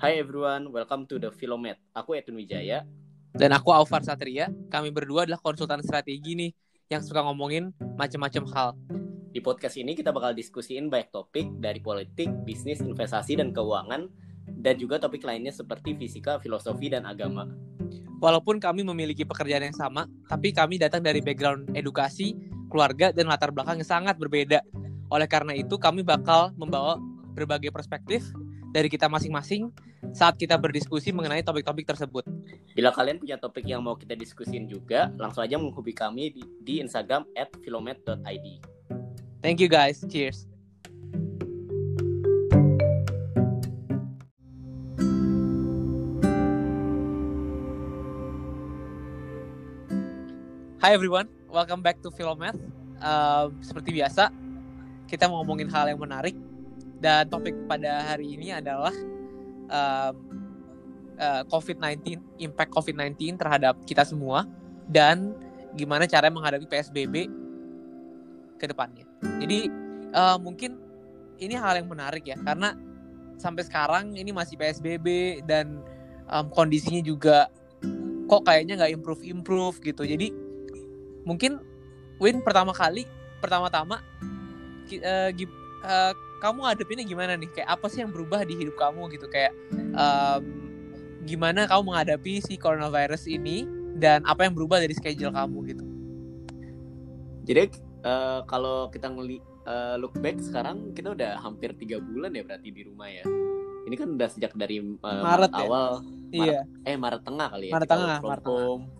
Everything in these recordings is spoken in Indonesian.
Hai everyone, welcome to the Filomet. Aku Edwin Wijaya. Dan aku Aufar Satria. Kami berdua adalah konsultan strategi nih yang suka ngomongin macam-macam hal. Di podcast ini kita bakal diskusiin banyak topik dari politik, bisnis, investasi, dan keuangan, dan juga topik lainnya seperti fisika, filosofi, dan agama. Walaupun kami memiliki pekerjaan yang sama, tapi kami datang dari background edukasi, keluarga, dan latar belakang yang sangat berbeda. Oleh karena itu, kami bakal membawa berbagai perspektif dari kita masing-masing saat kita berdiskusi mengenai topik-topik tersebut. Bila kalian punya topik yang mau kita diskusin juga, langsung aja menghubungi kami di, di Instagram at filomet.id. Thank you guys. Cheers. Hi everyone, welcome back to Philomath. Uh, seperti biasa, kita mau ngomongin hal yang menarik dan topik pada hari ini adalah uh, uh, COVID-19, impact COVID-19 terhadap kita semua dan gimana cara menghadapi PSBB ke depannya. Jadi uh, mungkin ini hal yang menarik ya karena sampai sekarang ini masih PSBB dan um, kondisinya juga kok kayaknya nggak improve improve gitu. Jadi mungkin Win pertama kali pertama-tama uh, uh, kamu ngadepinnya gimana nih? Kayak apa sih yang berubah di hidup kamu gitu? Kayak um, gimana kamu menghadapi si coronavirus ini dan apa yang berubah dari schedule kamu gitu? Jadi uh, kalau kita ngeli uh, look back sekarang kita udah hampir tiga bulan ya berarti di rumah ya. Ini kan udah sejak dari uh, Maret, Maret ya? awal, Maret, iya. eh Maret tengah kali ya. Maret tengah, Maret tengah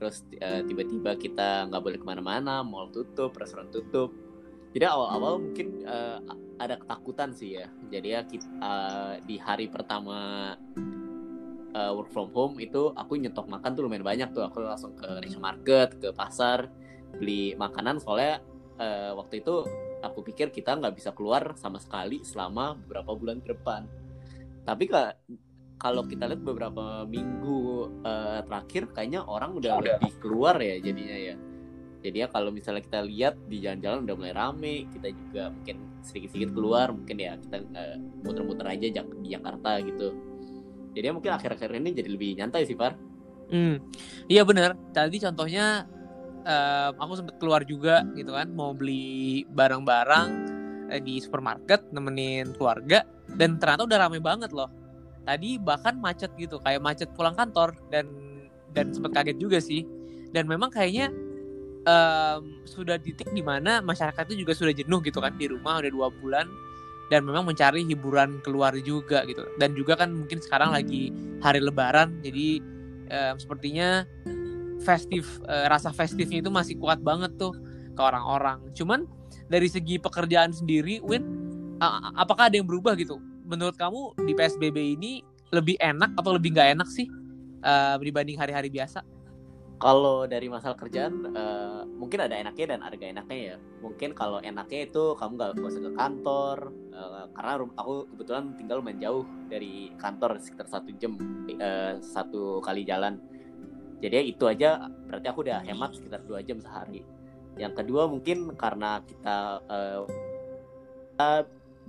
terus uh, tiba-tiba kita nggak boleh ke mana-mana mall tutup restoran tutup jadi awal-awal mungkin uh, ada ketakutan sih ya. Jadi ya kita, uh, di hari pertama uh, work from home itu aku nyetok makan tuh lumayan banyak tuh. Aku langsung ke Indonesia Market ke pasar beli makanan. Soalnya uh, waktu itu aku pikir kita nggak bisa keluar sama sekali selama beberapa bulan ke depan. Tapi kak kalau kita lihat beberapa minggu uh, terakhir kayaknya orang udah, udah lebih keluar ya jadinya ya jadi ya kalau misalnya kita lihat di jalan-jalan udah mulai rame kita juga mungkin sedikit-sedikit keluar mungkin ya kita uh, muter-muter aja di Jakarta gitu. Jadi ya mungkin akhir-akhir ini jadi lebih nyantai sih Far. Hmm. Iya benar tadi contohnya uh, aku sempat keluar juga gitu kan mau beli barang-barang di supermarket nemenin keluarga dan ternyata udah rame banget loh. Tadi bahkan macet gitu kayak macet pulang kantor dan dan sempat kaget juga sih. Dan memang kayaknya um, sudah titik di mana masyarakat itu juga sudah jenuh gitu kan di rumah udah dua bulan dan memang mencari hiburan keluar juga gitu. Dan juga kan mungkin sekarang lagi hari lebaran jadi um, sepertinya festif uh, rasa festifnya itu masih kuat banget tuh ke orang-orang. Cuman dari segi pekerjaan sendiri Win apakah ada yang berubah gitu? Menurut kamu di PSBB ini lebih enak atau lebih nggak enak sih uh, dibanding hari-hari biasa? Kalau dari masalah kerjaan, uh, mungkin ada enaknya dan ada gak enaknya ya. Mungkin kalau enaknya itu kamu gak usah ke kantor, uh, karena aku kebetulan tinggal lumayan jauh dari kantor sekitar satu jam, uh, satu kali jalan. Jadi itu aja berarti aku udah hemat sekitar dua jam sehari. Yang kedua mungkin karena kita uh,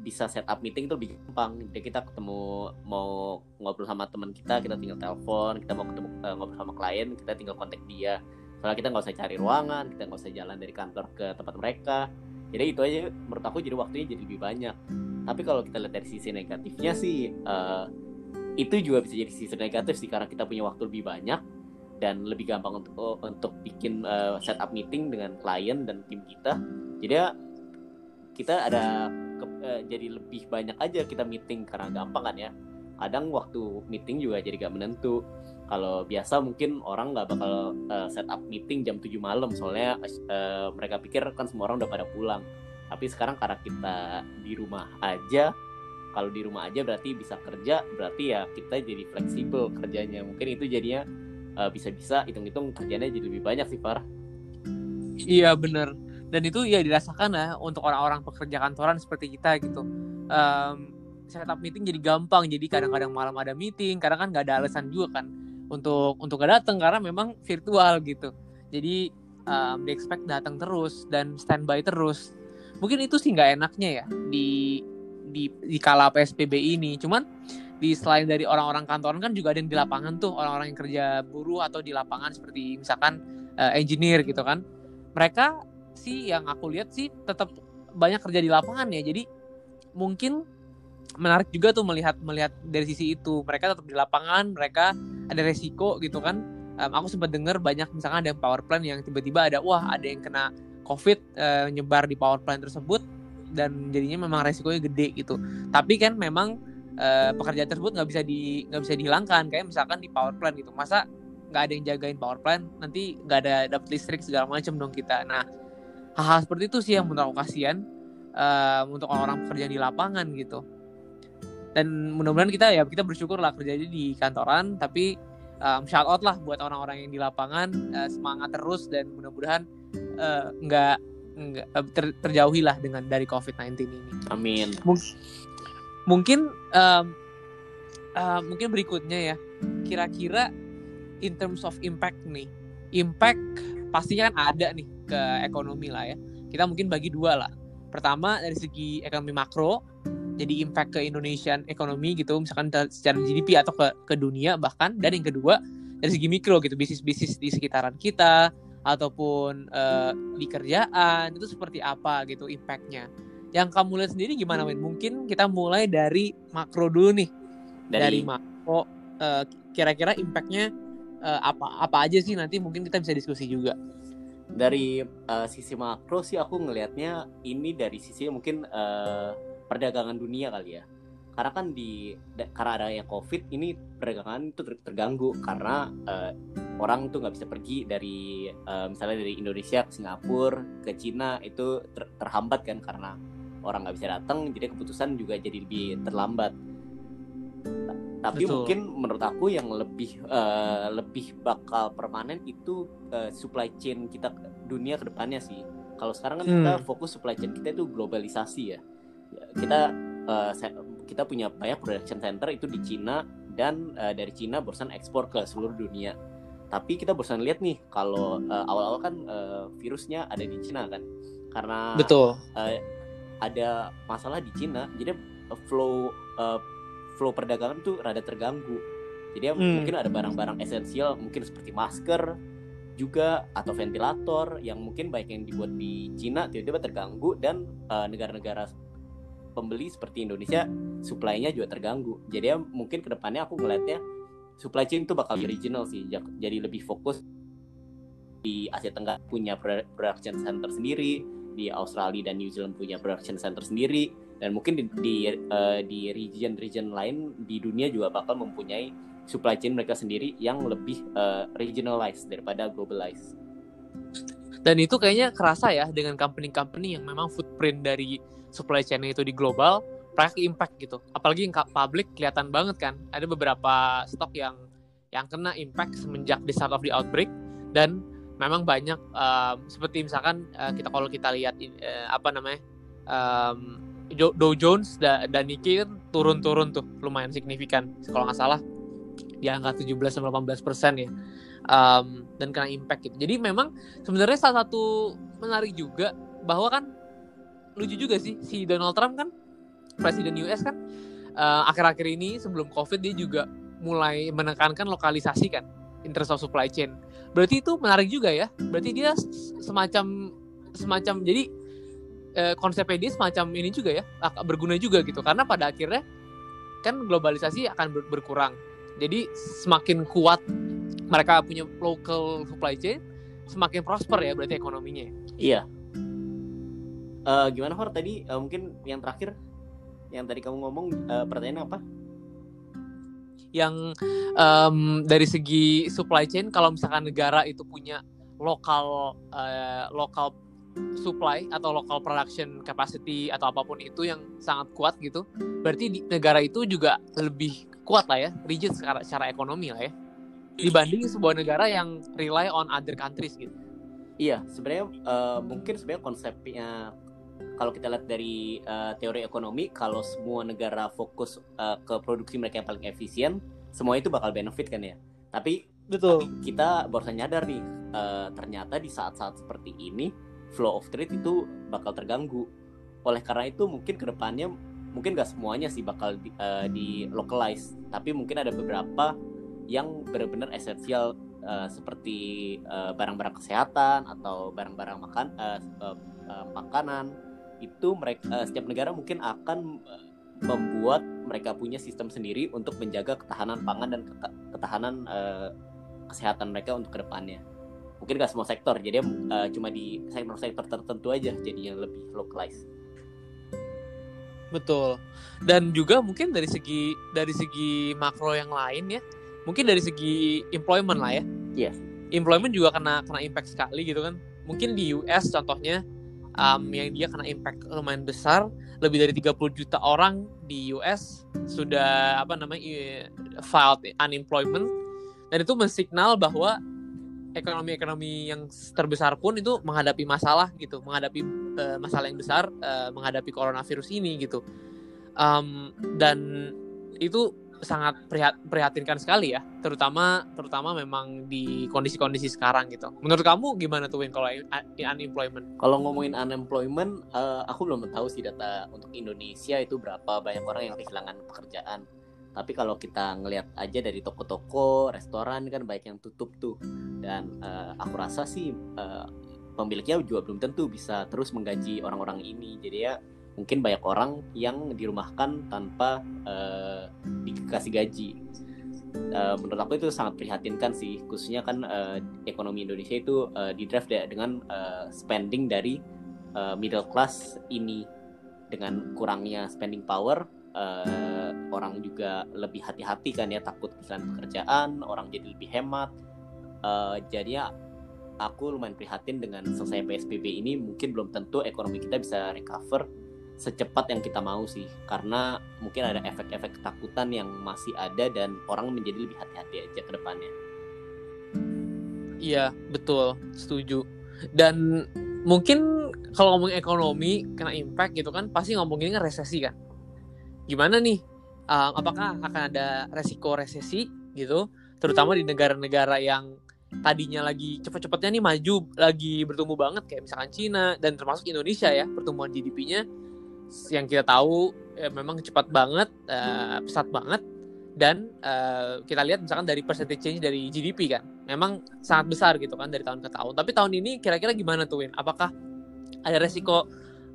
bisa setup meeting itu lebih gampang. Jadi kita ketemu mau ngobrol sama teman kita kita tinggal telepon kita mau ketemu uh, ngobrol sama klien kita tinggal kontak dia. Soalnya kita nggak usah cari ruangan kita nggak usah jalan dari kantor ke tempat mereka. Jadi itu aja menurut aku jadi waktunya jadi lebih banyak. Tapi kalau kita lihat dari sisi negatifnya sih uh, itu juga bisa jadi sisi negatif sih karena kita punya waktu lebih banyak dan lebih gampang untuk oh, untuk bikin uh, setup meeting dengan klien dan tim kita. Jadi ya kita ada uh, jadi lebih banyak aja kita meeting karena gampang kan ya. Kadang waktu meeting juga jadi gak menentu. Kalau biasa mungkin orang nggak bakal uh, set up meeting jam 7 malam soalnya uh, mereka pikir kan semua orang udah pada pulang. Tapi sekarang karena kita di rumah aja kalau di rumah aja berarti bisa kerja berarti ya kita jadi fleksibel kerjanya. Mungkin itu jadinya uh, bisa-bisa hitung-hitung kerjanya jadi lebih banyak sih Farah iya bener dan itu ya dirasakan ya untuk orang-orang pekerja kantoran seperti kita gitu. Um, setup meeting jadi gampang. Jadi kadang-kadang malam ada meeting karena kan nggak ada alasan juga kan untuk untuk gak datang karena memang virtual gitu. Jadi um, di expect datang terus dan standby terus. Mungkin itu sih nggak enaknya ya di di di kala psbb ini. Cuman di selain dari orang-orang kantoran kan juga ada yang di lapangan tuh orang-orang yang kerja buruh atau di lapangan seperti misalkan uh, engineer gitu kan. Mereka sih yang aku lihat sih tetap banyak kerja di lapangan ya. Jadi mungkin menarik juga tuh melihat melihat dari sisi itu. Mereka tetap di lapangan mereka ada resiko gitu kan. Um, aku sempat dengar banyak misalkan ada power plant yang tiba-tiba ada wah ada yang kena covid uh, nyebar di power plant tersebut dan jadinya memang resikonya gede gitu. Tapi kan memang uh, pekerjaan tersebut nggak bisa di nggak bisa dihilangkan. Kayak misalkan di power plant gitu. Masa nggak ada yang jagain power plant nanti nggak ada dapat listrik segala macam dong kita. Nah hal-hal seperti itu sih yang menurut aku kasihan uh, untuk orang-orang pekerja di lapangan gitu dan mudah-mudahan kita ya kita bersyukur lah kerja di kantoran tapi um, shout out lah buat orang-orang yang di lapangan uh, semangat terus dan mudah-mudahan uh, nggak nggak ter, terjauhi lah dengan dari COVID-19 ini. Amin. Mungkin mungkin um, uh, mungkin berikutnya ya kira-kira in terms of impact nih impact pastinya kan ada nih ke ekonomi lah ya. Kita mungkin bagi dua lah. Pertama dari segi ekonomi makro jadi impact ke Indonesian ekonomi gitu misalkan secara GDP atau ke ke dunia bahkan. Dan yang kedua dari segi mikro gitu bisnis-bisnis di sekitaran kita ataupun uh, di kerjaan itu seperti apa gitu impactnya. Yang kamu lihat sendiri gimana Win? Mungkin kita mulai dari makro dulu nih. Dari, dari makro uh, kira-kira impactnya uh, apa apa aja sih nanti mungkin kita bisa diskusi juga dari uh, sisi makro sih aku ngelihatnya ini dari sisi mungkin uh, perdagangan dunia kali ya. Karena kan di karena ada yang covid ini perdagangan itu terganggu. Karena uh, orang tuh nggak bisa pergi dari uh, misalnya dari Indonesia ke Singapura ke Cina itu ter terhambat kan karena orang nggak bisa datang. Jadi keputusan juga jadi lebih terlambat tapi Betul. mungkin menurut aku yang lebih uh, lebih bakal permanen itu uh, supply chain kita dunia ke depannya sih kalau sekarang kan hmm. kita fokus supply chain kita itu globalisasi ya kita uh, kita punya banyak production center itu di Cina dan uh, dari Cina barusan ekspor ke seluruh dunia. Tapi kita barusan lihat nih kalau uh, awal-awal kan uh, virusnya ada di Cina kan, karena betul uh, ada masalah di Cina, jadi flow uh, flow perdagangan tuh rada terganggu. Jadi ya, hmm. mungkin ada barang-barang esensial, mungkin seperti masker juga atau ventilator yang mungkin baik yang dibuat di Cina tiba-tiba terganggu dan negara-negara uh, pembeli seperti Indonesia supply-nya juga terganggu. Jadi ya mungkin ke depannya aku ngeliatnya supply chain itu bakal regional sih. Jadi lebih fokus di Asia Tenggara punya production center sendiri, di Australia dan New Zealand punya production center sendiri, dan mungkin di di, uh, di region-region lain di dunia juga bakal mempunyai supply chain mereka sendiri yang lebih uh, regionalized daripada globalized. Dan itu kayaknya kerasa ya dengan company-company yang memang footprint dari supply chain itu di global, mereka impact gitu. Apalagi yang public kelihatan banget kan. Ada beberapa stok yang yang kena impact semenjak the start of the outbreak dan memang banyak um, seperti misalkan uh, kita kalau kita lihat uh, apa namanya um, Dow Jones dan, Nikkei kan turun-turun tuh lumayan signifikan kalau nggak salah di angka 17 sampai 18 persen ya um, dan kena impact gitu. Jadi memang sebenarnya salah satu menarik juga bahwa kan lucu juga sih si Donald Trump kan presiden US kan uh, akhir-akhir ini sebelum COVID dia juga mulai menekankan lokalisasi kan interest of supply chain. Berarti itu menarik juga ya. Berarti dia semacam semacam jadi uh, konsepnya dia semacam ini juga ya berguna juga gitu karena pada akhirnya kan globalisasi akan ber berkurang. Jadi semakin kuat mereka punya local supply chain, semakin prosper ya berarti ekonominya. Iya, uh, gimana Hor tadi uh, mungkin yang terakhir yang tadi kamu ngomong uh, pertanyaan apa? Yang um, dari segi supply chain kalau misalkan negara itu punya lokal uh, lokal supply atau local production capacity atau apa pun itu yang sangat kuat gitu, berarti di, negara itu juga lebih kuat lah ya, rigid secara, secara ekonomi lah ya, dibanding sebuah negara yang rely on other countries gitu. Iya, sebenarnya uh, mungkin sebenarnya konsepnya kalau kita lihat dari uh, teori ekonomi kalau semua negara fokus uh, ke produksi mereka yang paling efisien semua itu bakal benefit kan ya tapi betul tapi kita baru nyadar nih uh, ternyata di saat-saat seperti ini flow of trade itu bakal terganggu. Oleh karena itu mungkin ke depannya mungkin gak semuanya sih bakal di, uh, di localize tapi mungkin ada beberapa yang benar-benar esensial uh, seperti barang-barang uh, kesehatan atau barang-barang makan uh, uh, uh, makanan. Itu mereka uh, setiap negara mungkin akan membuat mereka punya sistem sendiri untuk menjaga ketahanan pangan dan ketahanan uh, kesehatan mereka untuk ke depannya mungkin gak semua sektor jadi uh, cuma di sektor-sektor tertentu aja jadinya lebih localized. Betul. Dan juga mungkin dari segi dari segi makro yang lain ya mungkin dari segi employment lah ya. Iya. Yeah. employment juga kena kena impact sekali gitu kan. Mungkin di US contohnya um, yang dia kena impact lumayan besar lebih dari 30 juta orang di US sudah apa namanya filed unemployment. Dan itu mensignal bahwa ekonomi-ekonomi yang terbesar pun itu menghadapi masalah gitu menghadapi uh, masalah yang besar uh, menghadapi coronavirus ini gitu um, dan itu sangat prihatinkan sekali ya, terutama terutama memang di kondisi-kondisi sekarang gitu. Menurut kamu gimana tuh Win kalau unemployment? Kalau ngomongin unemployment, uh, aku belum tahu sih data untuk Indonesia itu berapa banyak orang yang kehilangan pekerjaan. Tapi kalau kita ngelihat aja dari toko-toko, restoran kan banyak yang tutup tuh. Dan uh, aku rasa sih uh, pemiliknya juga belum tentu bisa terus menggaji orang-orang ini. Jadi ya mungkin banyak orang yang dirumahkan tanpa uh, dikasih gaji. Uh, menurut aku itu sangat prihatinkan sih, khususnya kan uh, ekonomi Indonesia itu uh, dengan uh, spending dari uh, middle class ini dengan kurangnya spending power. Uh, orang juga lebih hati-hati kan ya takut kehilangan pekerjaan, orang jadi lebih hemat. Uh, jadinya aku lumayan prihatin dengan selesai PSBB ini mungkin belum tentu ekonomi kita bisa recover secepat yang kita mau sih karena mungkin ada efek-efek ketakutan yang masih ada dan orang menjadi lebih hati-hati aja ke depannya. Iya, betul, setuju. Dan mungkin kalau ngomongin ekonomi kena impact gitu kan pasti ngomonginnya resesi kan. Gimana nih? Um, apakah akan ada resiko resesi gitu, terutama di negara-negara yang tadinya lagi cepet-cepetnya nih maju lagi bertumbuh banget kayak misalkan Cina dan termasuk Indonesia ya pertumbuhan GDP-nya yang kita tahu ya, memang cepat banget, uh, pesat banget dan uh, kita lihat misalkan dari percentage change dari GDP kan, memang sangat besar gitu kan dari tahun ke tahun. Tapi tahun ini kira-kira gimana tuh Win? Apakah ada resiko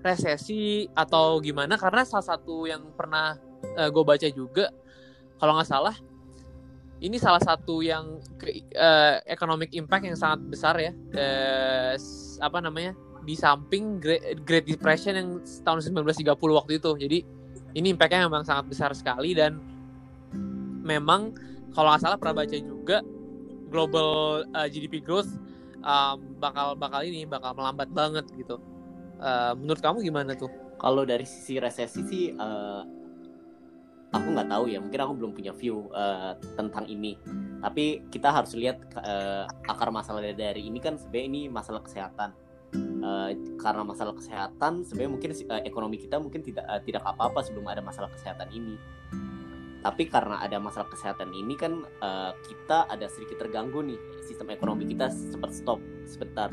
resesi atau gimana? Karena salah satu yang pernah uh, gue baca juga, kalau nggak salah, ini salah satu yang uh, economic impact yang sangat besar ya, uh, apa namanya? di samping Great, Great Depression yang tahun 1930 waktu itu. Jadi ini impactnya memang sangat besar sekali dan memang kalau nggak salah pernah baca juga global uh, GDP growth um, bakal bakal ini bakal melambat banget gitu. Uh, menurut kamu gimana tuh? Kalau dari sisi resesi sih uh, aku nggak tahu ya. Mungkin aku belum punya view uh, tentang ini. Tapi kita harus lihat uh, akar masalah dari ini kan sebenarnya ini masalah kesehatan. Uh, karena masalah kesehatan sebenarnya mungkin uh, ekonomi kita mungkin tidak uh, tidak apa-apa sebelum ada masalah kesehatan ini. Tapi karena ada masalah kesehatan ini kan uh, kita ada sedikit terganggu nih. Sistem ekonomi kita sempat stop sebentar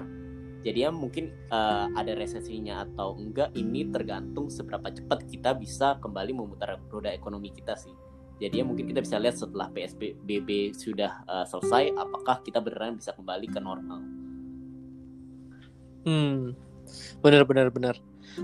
jadi ya mungkin uh, ada resesinya atau enggak ini tergantung seberapa cepat kita bisa kembali memutar roda ekonomi kita sih. Jadi ya mungkin kita bisa lihat setelah PSBB sudah uh, selesai apakah kita beneran bisa kembali ke normal? Hmm, benar benar benar.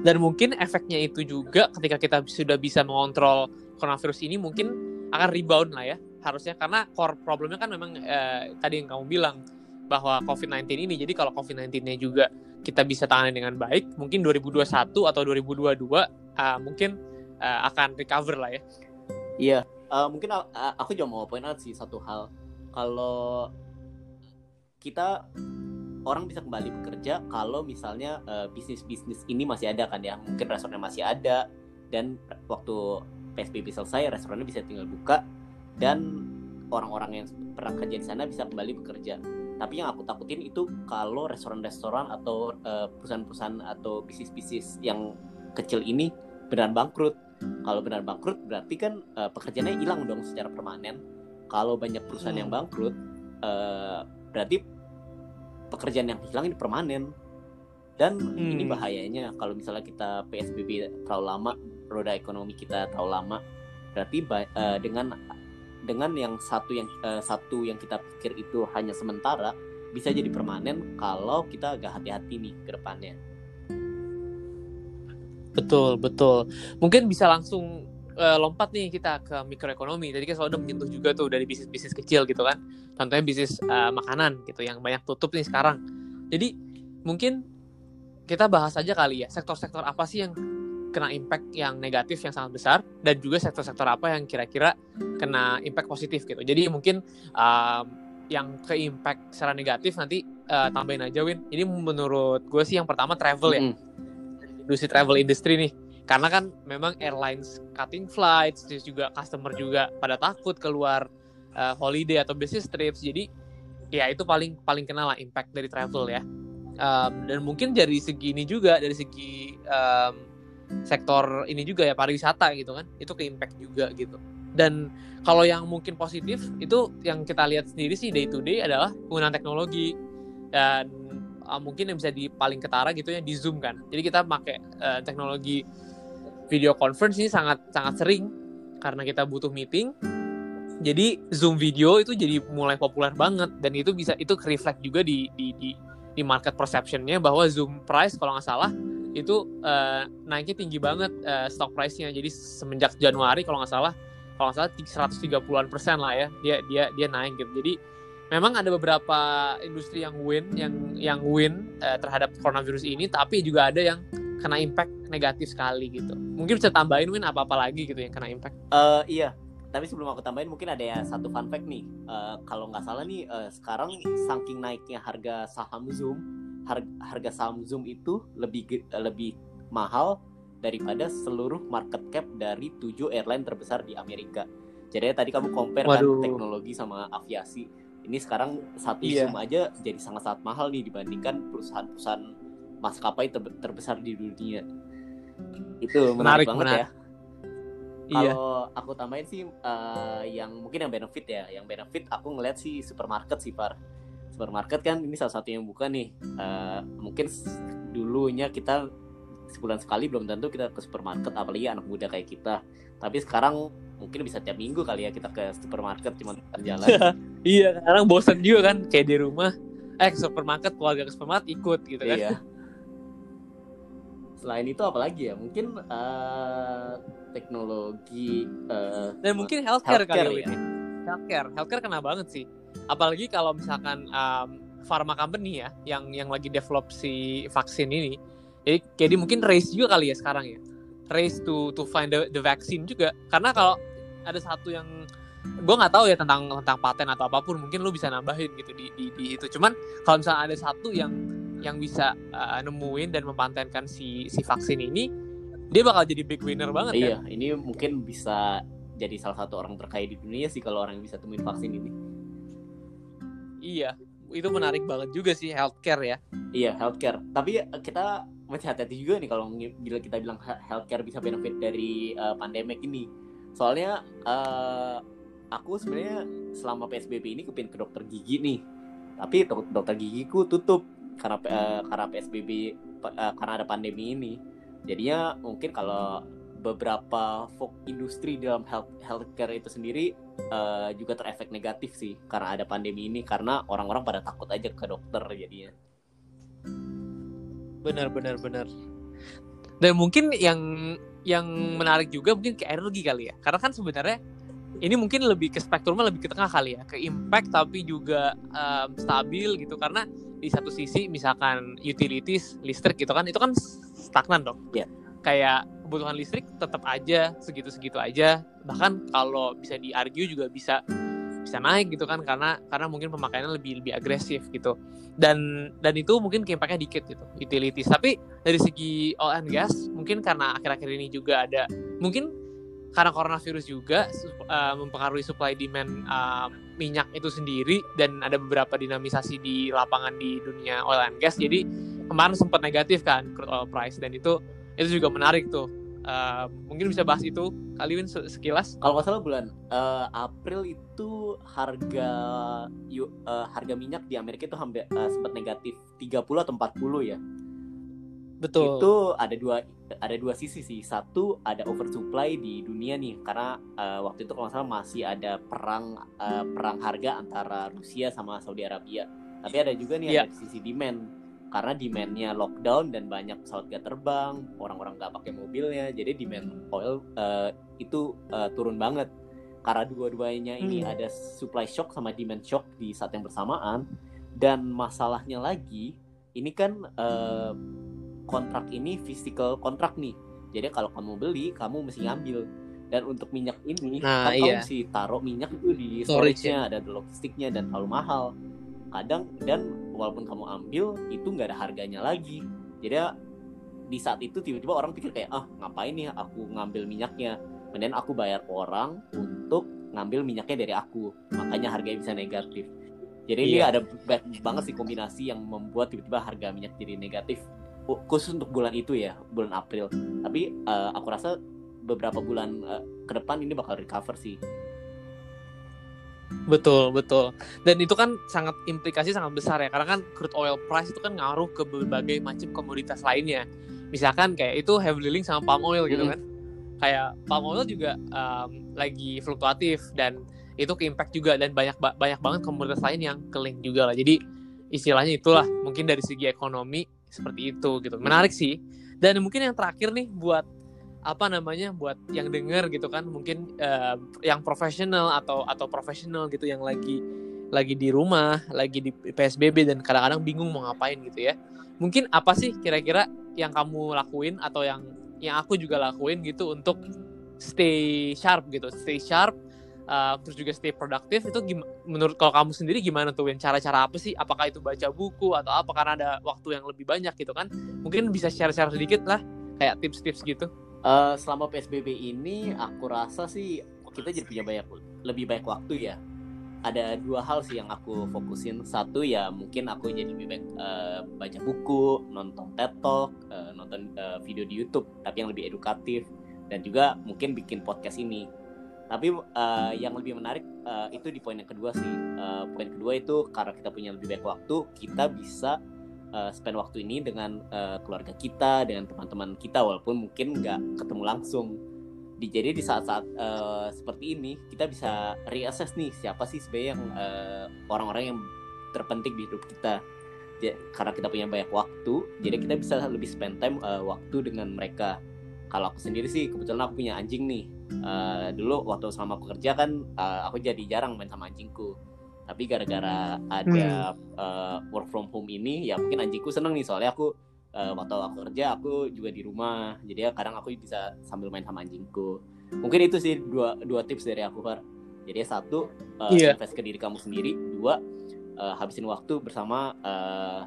Dan mungkin efeknya itu juga ketika kita sudah bisa mengontrol coronavirus ini mungkin akan rebound lah ya harusnya. Karena core problemnya kan memang eh, tadi yang kamu bilang bahwa COVID-19 ini. Jadi kalau COVID-19-nya juga kita bisa tangani dengan baik mungkin 2021 atau 2022 uh, ah, mungkin uh, akan recover lah ya. Iya, uh, mungkin uh, aku juga mau point out sih satu hal. Kalau kita orang bisa kembali bekerja kalau misalnya uh, bisnis-bisnis ini masih ada kan ya. Mungkin restorannya masih ada dan waktu PSBB selesai restorannya bisa tinggal buka dan orang-orang yang pernah kerja di sana bisa kembali bekerja tapi yang aku takutin itu kalau restoran-restoran atau uh, perusahaan-perusahaan atau bisnis-bisnis yang kecil ini benar bangkrut kalau benar bangkrut berarti kan uh, pekerjaannya hilang dong secara permanen kalau banyak perusahaan yang hmm. bangkrut uh, berarti pekerjaan yang hilang ini permanen dan hmm. ini bahayanya kalau misalnya kita PSBB terlalu lama roda ekonomi kita terlalu lama berarti uh, dengan dengan yang satu yang uh, satu yang kita pikir itu hanya sementara bisa jadi permanen kalau kita agak hati-hati nih ke depannya. Betul, betul. Mungkin bisa langsung uh, lompat nih kita ke mikroekonomi. Tadi kan udah menyentuh juga tuh dari bisnis-bisnis kecil gitu kan. Contohnya bisnis uh, makanan gitu yang banyak tutup nih sekarang. Jadi mungkin kita bahas aja kali ya sektor-sektor apa sih yang kena impact yang negatif yang sangat besar dan juga sektor-sektor apa yang kira-kira kena impact positif gitu. Jadi mungkin um, yang ke impact secara negatif nanti uh, tambahin aja Win. Ini menurut gue sih yang pertama travel ya. Mm. Industri travel industry nih. Karena kan memang airlines cutting flights, terus juga customer juga pada takut keluar uh, holiday atau business trips. Jadi ya itu paling paling kenal lah impact dari travel ya. Um, dan mungkin dari segi ini juga dari segi um, sektor ini juga ya pariwisata gitu kan itu ke impact juga gitu. Dan kalau yang mungkin positif itu yang kita lihat sendiri sih day to day adalah penggunaan teknologi. Dan uh, mungkin yang bisa di paling ketara gitu ya di zoom kan. Jadi kita pakai uh, teknologi video conference ini sangat sangat sering karena kita butuh meeting. Jadi zoom video itu jadi mulai populer banget dan itu bisa itu reflect juga di di di, di market perceptionnya bahwa zoom price kalau nggak salah itu uh, naiknya tinggi banget uh, stock price-nya. Jadi semenjak Januari kalau nggak salah, kalau nggak salah 130-an persen lah ya, dia dia dia naik gitu. Jadi memang ada beberapa industri yang win, yang yang win uh, terhadap coronavirus ini, tapi juga ada yang kena impact negatif sekali gitu. Mungkin bisa tambahin win apa-apa lagi gitu yang kena impact? Uh, iya, tapi sebelum aku tambahin mungkin ada ya satu fun fact nih uh, kalau nggak salah nih uh, sekarang saking naiknya harga saham Zoom harga, harga saham Zoom itu lebih lebih mahal daripada seluruh market cap dari tujuh airline terbesar di Amerika. Jadi tadi kamu compare kan teknologi sama aviasi. Ini sekarang satu iya. Zoom aja jadi sangat-sangat mahal nih dibandingkan perusahaan-perusahaan maskapai ter terbesar di dunia. Itu menarik, menarik banget menarik. ya. Iya. Kalau aku tambahin sih uh, yang mungkin yang benefit ya, yang benefit aku ngeliat sih supermarket sih Par supermarket kan ini salah satu yang buka nih. Uh, mungkin dulunya kita sebulan sekali belum tentu kita ke supermarket apalagi anak muda kayak kita. Tapi sekarang mungkin bisa tiap minggu kali ya kita ke supermarket cuma jalan. Iya sekarang bosan juga kan kayak di rumah. Eh ke supermarket keluarga ke supermarket ikut gitu kan. Iya. selain itu apalagi ya mungkin uh, teknologi uh, dan mungkin healthcare, healthcare kali ya. ini healthcare healthcare kena banget sih apalagi kalau misalkan um, pharma company ya yang yang lagi develop si vaksin ini. Jadi jadi mungkin race juga kali ya sekarang ya. Race to to find the, the vaccine juga. Karena kalau ada satu yang gue nggak tahu ya tentang tentang paten atau apa pun mungkin lu bisa nambahin gitu di, di, di itu. Cuman kalau misalnya ada satu yang yang bisa uh, nemuin dan mempatenkan si si vaksin ini dia bakal jadi big winner banget iya kan? ini mungkin bisa jadi salah satu orang terkaya di dunia sih kalau orang yang bisa temuin vaksin ini Iya, itu menarik banget juga sih healthcare ya. Iya, healthcare. Tapi kita masih hati-hati juga nih kalau bila kita bilang healthcare bisa benefit dari uh, pandemik ini. Soalnya uh, aku sebenarnya selama PSBB ini kepin ke dokter gigi nih. Tapi dokter gigiku tutup karena uh, karena PSBB uh, karena ada pandemi ini. Jadinya mungkin kalau beberapa folk industri dalam health healthcare itu sendiri uh, juga terefek negatif sih karena ada pandemi ini karena orang-orang pada takut aja ke dokter jadinya. Benar benar benar. Dan mungkin yang yang menarik juga mungkin ke energi kali ya. Karena kan sebenarnya ini mungkin lebih ke spektrumnya lebih ke tengah kali ya, ke impact tapi juga um, stabil gitu karena di satu sisi misalkan utilities listrik gitu kan itu kan stagnan dong. Yeah kayak kebutuhan listrik tetap aja segitu-segitu aja. Bahkan kalau bisa di argue juga bisa bisa naik gitu kan karena karena mungkin pemakaiannya lebih lebih agresif gitu. Dan dan itu mungkin impactnya dikit gitu utilities. Tapi dari segi oil and gas mungkin karena akhir-akhir ini juga ada mungkin karena coronavirus juga uh, mempengaruhi supply demand uh, minyak itu sendiri dan ada beberapa dinamisasi di lapangan di dunia oil and gas. Jadi kemarin sempat negatif kan crude oil price. Dan itu itu juga menarik tuh. Uh, mungkin bisa bahas itu kali Win sekilas. Kalau nggak salah bulan uh, April itu harga uh, harga minyak di Amerika itu hampir uh, sempat negatif 30 atau 40 ya. Betul. itu ada dua ada dua sisi sih. Satu ada oversupply di dunia nih karena uh, waktu itu kalau nggak salah masih ada perang uh, perang harga antara Rusia sama Saudi Arabia. Tapi ada juga nih Iya. ada sisi demand karena demandnya lockdown dan banyak pesawat gak terbang orang-orang nggak pakai mobilnya jadi demand oil uh, itu uh, turun banget karena dua-duanya ini Hmm. ada supply shock sama demand shock di saat yang bersamaan dan masalahnya lagi ini kan uh, kontrak ini physical kontrak nih. Jadi kalau kamu beli, kamu mesti ngambil. Dan untuk minyak ini, Nah, kamu iya. mesti taruh minyak itu di Storage, storage-nya, ada logistiknya dan terlalu mahal. Kadang dan walaupun kamu ambil, itu nggak ada harganya lagi. Jadi ya, di saat itu tiba-tiba orang pikir kayak ah ngapain nih aku ngambil minyaknya. Kemudian aku bayar orang untuk ngambil minyaknya dari aku. Makanya harganya bisa negatif. Jadi ini Iya. ada bad banget sih kombinasi yang membuat tiba-tiba harga minyak jadi negatif khusus untuk bulan itu ya bulan April tapi eh, aku rasa beberapa bulan eh, ke depan ini bakal recover sih Betul, betul. Dan itu kan sangat implikasi sangat besar ya, karena kan crude oil price itu kan ngaruh ke berbagai macam komoditas lainnya. Misalkan kayak itu heavily link sama palm oil gitu Mm. kan. Kayak palm oil juga um, lagi fluktuatif dan itu ke impact juga dan banyak ba- banyak banget komoditas lain yang ke link juga lah. Jadi istilahnya itulah mungkin dari segi ekonomi seperti itu gitu. Menarik sih. Dan mungkin yang terakhir nih buat apa namanya buat yang denger gitu kan mungkin eh, yang profesional atau atau profesional gitu yang lagi lagi di rumah lagi di PSBB dan kadang-kadang bingung mau ngapain gitu ya. Mungkin apa sih kira-kira yang kamu lakuin atau yang yang aku juga lakuin gitu untuk stay sharp gitu stay sharp eh, terus juga stay produktif itu gim- menurut kalau kamu sendiri gimana tuh? Win? cara-cara apa sih? Apakah itu baca buku atau apa? Karena ada waktu yang lebih banyak gitu kan. Mungkin bisa share-share sedikit lah kayak tips-tips gitu Eh, selama PSBB ini aku rasa sih kita jadi punya banyak lebih banyak waktu ya. Ada dua hal sih yang aku fokusin. Satu ya mungkin aku jadi lebih baik eh, baca buku nonton TED Talk eh, nonton eh, video di YouTube tapi yang lebih edukatif. Dan juga mungkin bikin podcast ini. Tapi eh, yang lebih menarik eh, itu di poin yang kedua sih. Eh, poin kedua itu karena kita punya lebih banyak waktu kita bisa eh, spend waktu ini dengan eh, keluarga kita dengan teman-teman kita walaupun mungkin nggak ketemu langsung. Di jadi di saat-saat eh, seperti ini kita bisa reassess nih siapa sih sebenarnya yang eh, orang-orang yang terpenting di hidup kita. Ja- karena kita punya banyak waktu jadi kita bisa lebih spend time eh, waktu dengan mereka. Kalau aku sendiri sih kebetulan aku punya anjing nih. Eh, dulu waktu selama aku kerja kan eh, aku jadi jarang main sama anjingku tapi gara-gara ada eh, work from home ini ya mungkin anjingku seneng nih. Soalnya aku eh, waktu aku kerja aku juga di rumah. Jadi ya kadang aku bisa sambil main sama anjingku. Mungkin itu sih dua dua tips dari aku Far. Jadi satu eh, Iya. invest ke diri kamu sendiri. Dua eh, habisin waktu bersama eh,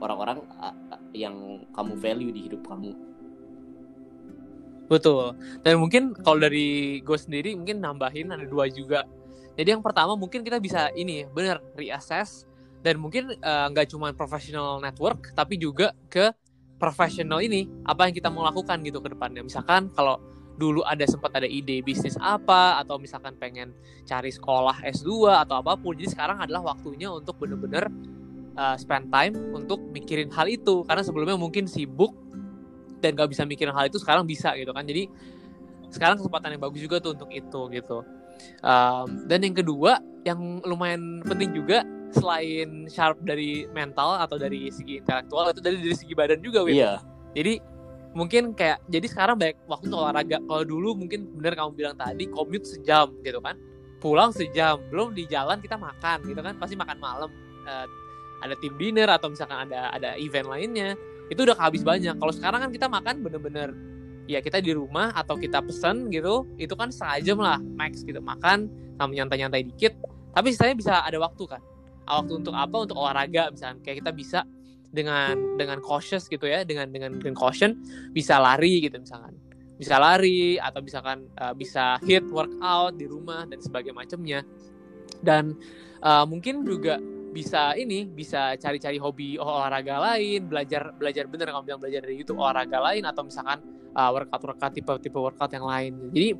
orang-orang eh, yang kamu value di hidup kamu. Betul. Dan mungkin kalau dari gue sendiri mungkin nambahin ada dua juga. Jadi yang pertama mungkin kita bisa ini bener reassess. Dan mungkin eh, nggak cuma professional network tapi juga ke professional ini. Apa yang kita mau lakukan gitu ke depannya. Misalkan kalau dulu ada sempat ada ide bisnis apa atau misalkan pengen cari sekolah S2 atau apa pun. Jadi sekarang adalah waktunya untuk bener-bener eh, spend time untuk mikirin hal itu. Karena sebelumnya mungkin sibuk dan gak bisa mikirin hal itu sekarang bisa gitu kan. Jadi sekarang kesempatan yang bagus juga tuh untuk itu gitu Um, dan yang kedua yang lumayan penting juga selain sharp dari mental atau dari segi intelektual itu dari dari segi badan juga Win. iya. Jadi mungkin kayak jadi sekarang banyak waktu untuk olahraga. Kalau dulu mungkin bener kamu bilang tadi commute sejam gitu kan. Pulang sejam belum di jalan kita makan gitu kan. Pasti makan malam. Eh, ada tim dinner atau misalkan ada ada event lainnya itu udah habis banyak. Kalau sekarang kan kita makan bener-bener ya kita di rumah atau kita pesen gitu itu kan setengah jam lah max gitu. Makan sama nyantai-nyantai dikit tapi saya bisa ada waktu kan. Ah, waktu untuk apa? Untuk olahraga misalkan kayak kita bisa dengan dengan cautious gitu ya dengan dengan dengan caution bisa lari gitu misalkan. Bisa lari atau misalkan uh, bisa hit workout di rumah dan sebagainya macamnya. Dan uh, mungkin juga bisa ini bisa cari-cari hobi olahraga lain belajar belajar bener kamu bilang belajar dari YouTube olahraga lain atau misalkan uh, workout workout tipe tipe workout yang lain. Jadi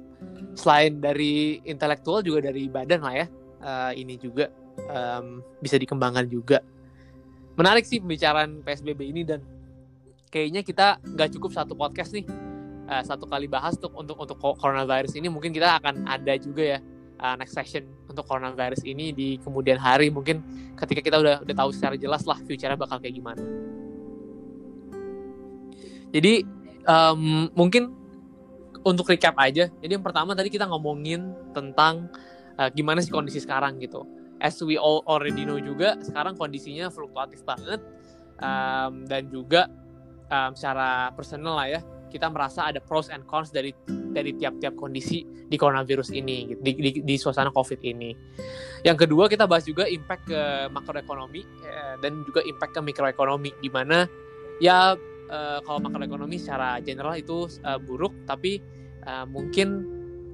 selain dari intelektual juga dari badan lah ya uh, ini juga um, bisa dikembangkan juga. Menarik sih pembicaraan PSBB ini dan kayaknya kita nggak cukup satu podcast nih uh, satu kali bahas untuk untuk untuk coronavirus ini. Mungkin kita akan ada juga ya uh, next session untuk coronavirus ini di kemudian hari. Mungkin ketika kita udah udah tahu secara jelas lah future-nya bakal kayak gimana. Jadi um, mungkin untuk recap aja. Jadi yang pertama tadi kita ngomongin tentang uh, gimana sih kondisi sekarang gitu. As we all already know juga sekarang kondisinya fluktuatif banget um, dan juga um, secara personal lah ya kita merasa ada pros and cons dari dari tiap-tiap kondisi di coronavirus ini gitu, di, di, di suasana covid ini. Yang kedua kita bahas juga impact ke makroekonomi eh, dan juga impact ke mikroekonomi di mana ya uh, kalau makroekonomi secara general itu uh, buruk tapi uh, mungkin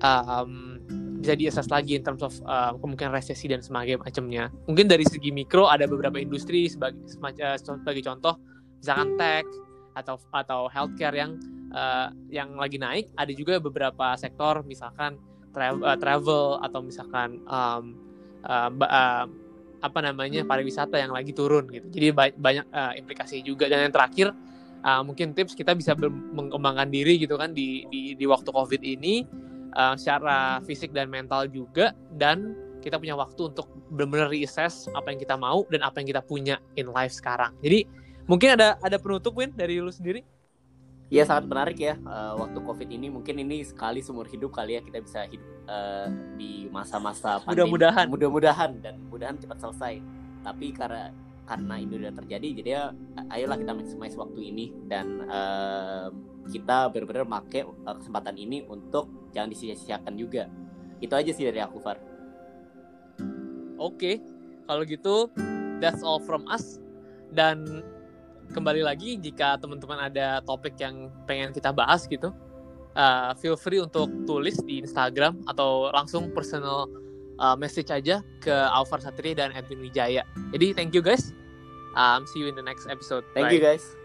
um, bisa diakses lagi in terms of uh, kemungkinan resesi dan sebagainya macamnya. Mungkin dari segi mikro ada beberapa industri sebagai sebagai contoh misalkan tech atau atau healthcare yang uh, yang lagi naik. Ada juga beberapa sektor misalkan travel, uh, travel atau misalkan um, uh, uh, apa namanya pariwisata yang lagi turun gitu. Jadi banyak uh, implikasi juga. Dan yang terakhir uh, mungkin tips kita bisa mengembangkan diri gitu kan di di, di waktu covid ini uh, secara fisik dan mental juga dan kita punya waktu untuk benar-benar reassess apa yang kita mau dan apa yang kita punya in life sekarang jadi mungkin ada ada penutup Win dari lu sendiri Iya sangat menarik ya uh, waktu COVID ini mungkin ini sekali seumur hidup kali ya kita bisa hidup uh, di masa-masa Mudah-mudahan. Mudah-mudahan dan mudahan cepat selesai. Tapi karena karena ini udah terjadi jadi ya ayolah kita maximize waktu ini dan uh, kita benar-benar make uh, kesempatan ini untuk jangan disia-siakan juga itu aja sih dari aku Far oke okay. kalau gitu that's all from us dan kembali lagi jika teman-teman ada topik yang pengen kita bahas gitu uh, feel free untuk tulis di Instagram atau langsung personal uh, message aja ke Alvar Satria dan Edwin Wijaya. Jadi thank you guys. Um, see you in the next episode. Thank Bye. you guys.